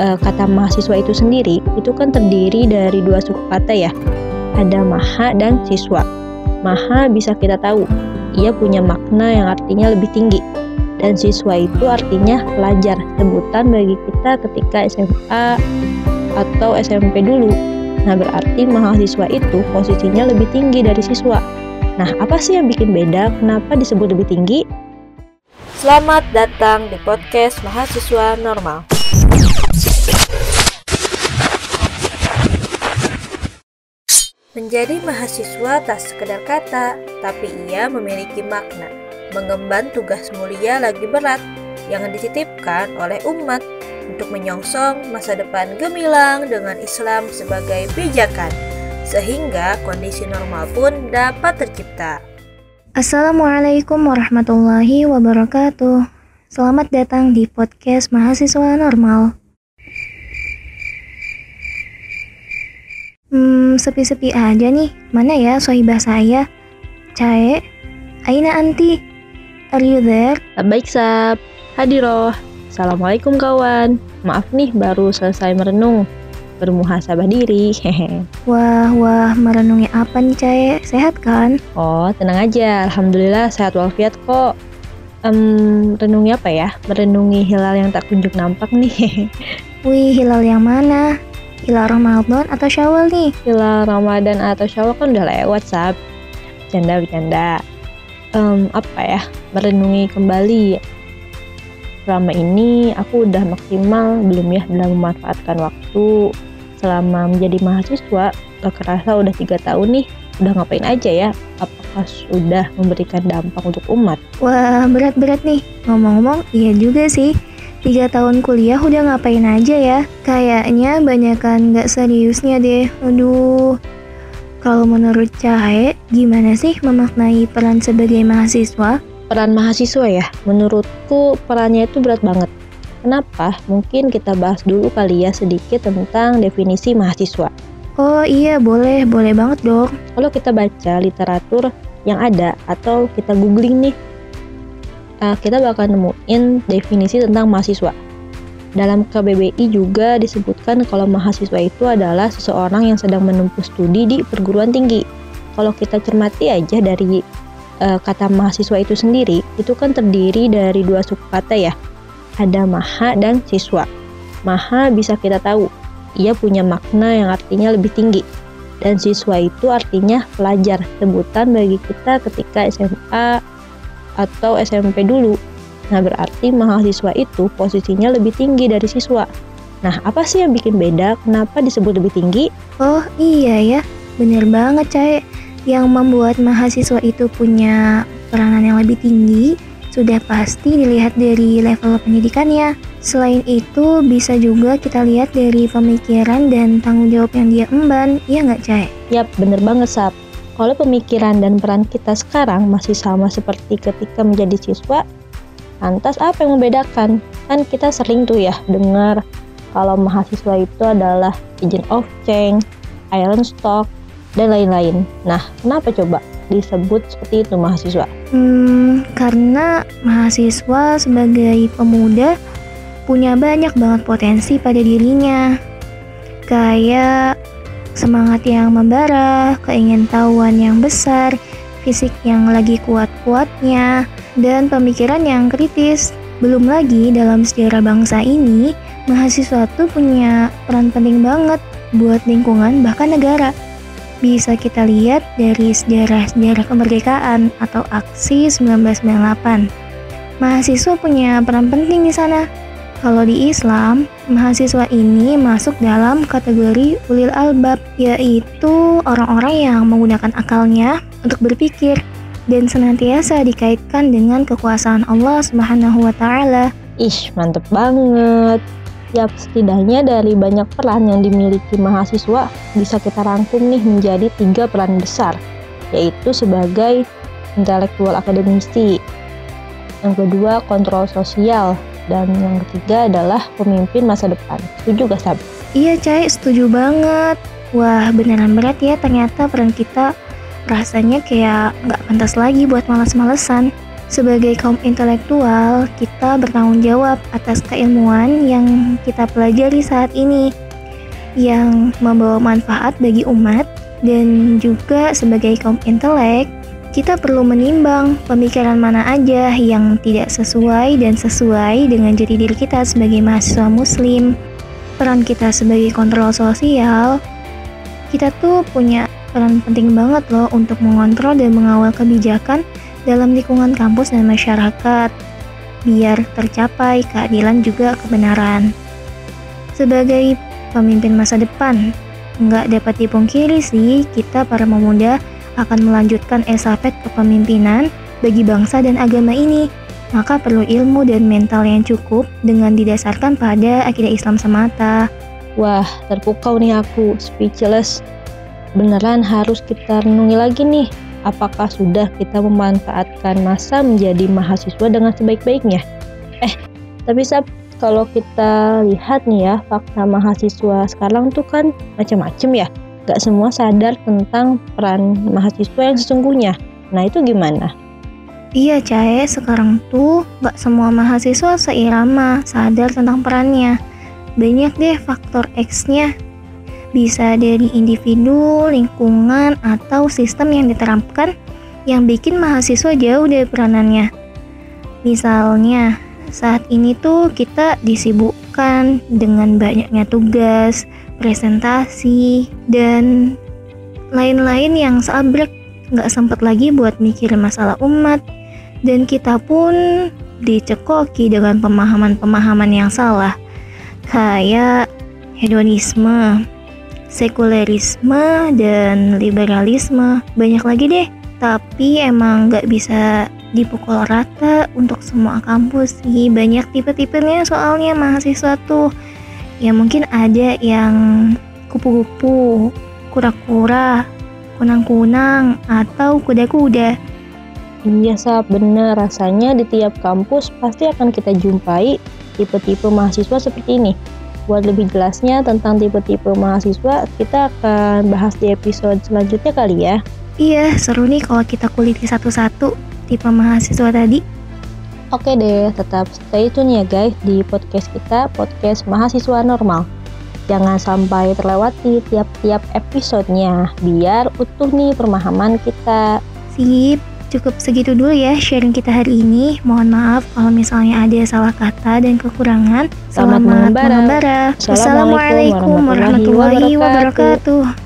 uh, kata mahasiswa itu sendiri itu kan terdiri dari dua suku kata ya. Ada maha dan siswa. Maha bisa kita tahu, ia punya makna yang artinya lebih tinggi. Dan siswa itu artinya pelajar, sebutan bagi kita ketika SMA atau SMP dulu. Nah, berarti mahasiswa itu posisinya lebih tinggi dari siswa. Nah, apa sih yang bikin beda? Kenapa disebut lebih tinggi? Selamat datang di podcast Mahasiswa Normal. Menjadi mahasiswa tak sekedar kata, tapi ia memiliki makna. Mengemban tugas mulia lagi berat yang dititipkan oleh umat untuk menyongsong masa depan gemilang dengan Islam sebagai pijakan, sehingga kondisi normal pun dapat tercipta. Assalamualaikum warahmatullahi wabarakatuh. Selamat datang di podcast Mahasiswa Normal. Hmm, sepi-sepi aja nih. Mana ya sohibah saya? Cae? Aina anti? Are you there? Baik, Sab. Hadiroh. Assalamualaikum kawan. Maaf nih baru selesai merenung. Bermuhasabah diri. Hehe. Wah, wah, merenungi apa nih, Cae? Sehat kan? Oh, tenang aja. Alhamdulillah sehat walafiat kok. Um, renungi apa ya? Merenungi hilal yang tak kunjung nampak nih. Wih, hilal yang mana? Hilal Ramadan atau Syawal nih? Hilal Ramadan atau Syawal kan udah lewat, Sab. Bercanda, bercanda. Um, apa ya? Merenungi kembali. Selama ini aku udah maksimal belum ya dalam memanfaatkan waktu selama menjadi mahasiswa. Gak kerasa udah tiga tahun nih. Udah ngapain aja ya? Apakah sudah memberikan dampak untuk umat? Wah, berat-berat nih. Ngomong-ngomong, iya juga sih Tiga tahun kuliah udah ngapain aja ya? Kayaknya banyak kan nggak seriusnya deh. Aduh. Kalau menurut Cahe, gimana sih memaknai peran sebagai mahasiswa? Peran mahasiswa ya, menurutku perannya itu berat banget. Kenapa? Mungkin kita bahas dulu kali ya sedikit tentang definisi mahasiswa. Oh iya, boleh, boleh banget dong. Kalau kita baca literatur yang ada atau kita googling nih uh, kita bakal nemuin definisi tentang mahasiswa. Dalam KBBI juga disebutkan kalau mahasiswa itu adalah seseorang yang sedang menempuh studi di perguruan tinggi. Kalau kita cermati aja dari uh, kata mahasiswa itu sendiri, itu kan terdiri dari dua suku kata ya. Ada maha dan siswa. Maha bisa kita tahu, ia punya makna yang artinya lebih tinggi. Dan siswa itu artinya pelajar, sebutan bagi kita ketika SMA atau SMP dulu. Nah, berarti mahasiswa itu posisinya lebih tinggi dari siswa. Nah, apa sih yang bikin beda? Kenapa disebut lebih tinggi? Oh iya ya, bener banget Cai. Yang membuat mahasiswa itu punya peranan yang lebih tinggi sudah pasti dilihat dari level pendidikannya. Selain itu, bisa juga kita lihat dari pemikiran dan tanggung jawab yang dia emban, iya nggak Cai? Yap, bener banget Sap. Kalau pemikiran dan peran kita sekarang masih sama seperti ketika menjadi siswa, lantas apa yang membedakan? Kan kita sering tuh ya dengar kalau mahasiswa itu adalah agent of change, iron stock, dan lain-lain. Nah, kenapa coba disebut seperti itu mahasiswa? Hmm, karena mahasiswa sebagai pemuda punya banyak banget potensi pada dirinya. Kayak semangat yang membara, keingintahuan yang besar, fisik yang lagi kuat-kuatnya, dan pemikiran yang kritis. Belum lagi dalam sejarah bangsa ini, mahasiswa tuh punya peran penting banget buat lingkungan bahkan negara. Bisa kita lihat dari sejarah-sejarah kemerdekaan atau aksi 1998. Mahasiswa punya peran penting di sana kalau di Islam, mahasiswa ini masuk dalam kategori ulil albab, yaitu orang-orang yang menggunakan akalnya untuk berpikir dan senantiasa dikaitkan dengan kekuasaan Allah Subhanahu wa taala. Ih, mantep banget. Ya, setidaknya dari banyak peran yang dimiliki mahasiswa bisa kita rangkum nih menjadi tiga peran besar, yaitu sebagai intelektual akademisi, yang kedua kontrol sosial, dan yang ketiga adalah pemimpin masa depan. Setuju gak Sab? Iya Cai, setuju banget. Wah beneran berat ya ternyata peran kita rasanya kayak nggak pantas lagi buat males-malesan. Sebagai kaum intelektual, kita bertanggung jawab atas keilmuan yang kita pelajari saat ini, yang membawa manfaat bagi umat, dan juga sebagai kaum intelek, kita perlu menimbang pemikiran mana aja yang tidak sesuai dan sesuai dengan jati diri kita sebagai mahasiswa muslim. Peran kita sebagai kontrol sosial, kita tuh punya peran penting banget loh untuk mengontrol dan mengawal kebijakan dalam lingkungan kampus dan masyarakat, biar tercapai keadilan juga kebenaran. Sebagai pemimpin masa depan, nggak dapat dipungkiri sih kita para pemuda akan melanjutkan estafet kepemimpinan bagi bangsa dan agama ini. Maka perlu ilmu dan mental yang cukup dengan didasarkan pada akidah Islam semata. Wah, terpukau nih aku, speechless. Beneran harus kita renungi lagi nih, apakah sudah kita memanfaatkan masa menjadi mahasiswa dengan sebaik-baiknya? Eh, tapi Sab, kalau kita lihat nih ya, fakta mahasiswa sekarang tuh kan macam-macam ya. Gak semua sadar tentang peran mahasiswa yang sesungguhnya. Nah itu gimana? Iya Cae, sekarang tuh gak semua mahasiswa seirama sadar tentang perannya. Banyak deh faktor X-nya bisa dari individu, lingkungan, atau sistem yang diterapkan yang bikin mahasiswa jauh dari peranannya. Misalnya, saat ini tuh kita disibukkan dengan banyaknya tugas, presentasi, dan lain-lain yang seabrek. Nggak sempat lagi buat mikirin masalah umat, dan kita pun dicekoki dengan pemahaman-pemahaman yang salah, kayak hedonisme, sekulerisme dan liberalisme. Banyak lagi deh. Tapi emang nggak bisa dipukul rata untuk semua kampus. Sih banyak tipe-tipenya soalnya mahasiswa tuh. Ya mungkin ada yang kupu-kupu kura-kura kunang-kunang atau kuda-kuda. Iya sah bener rasanya di tiap kampus pasti akan kita jumpai tipe-tipe mahasiswa seperti ini. Buat lebih jelasnya tentang tipe-tipe mahasiswa, kita akan bahas di episode selanjutnya kali ya. Iya, seru nih kalau kita kuliti satu-satu tipe mahasiswa tadi. Oke deh, tetap stay tune ya guys di podcast kita, podcast mahasiswa normal. Jangan sampai terlewati tiap-tiap episodenya, biar utuh nih pemahaman kita. Sip, Cukup segitu dulu ya sharing kita hari ini. Mohon maaf kalau misalnya ada salah kata dan kekurangan. Selamat, Selamat mengembara. Assalamualaikum warahmatullahi wabarakatuh.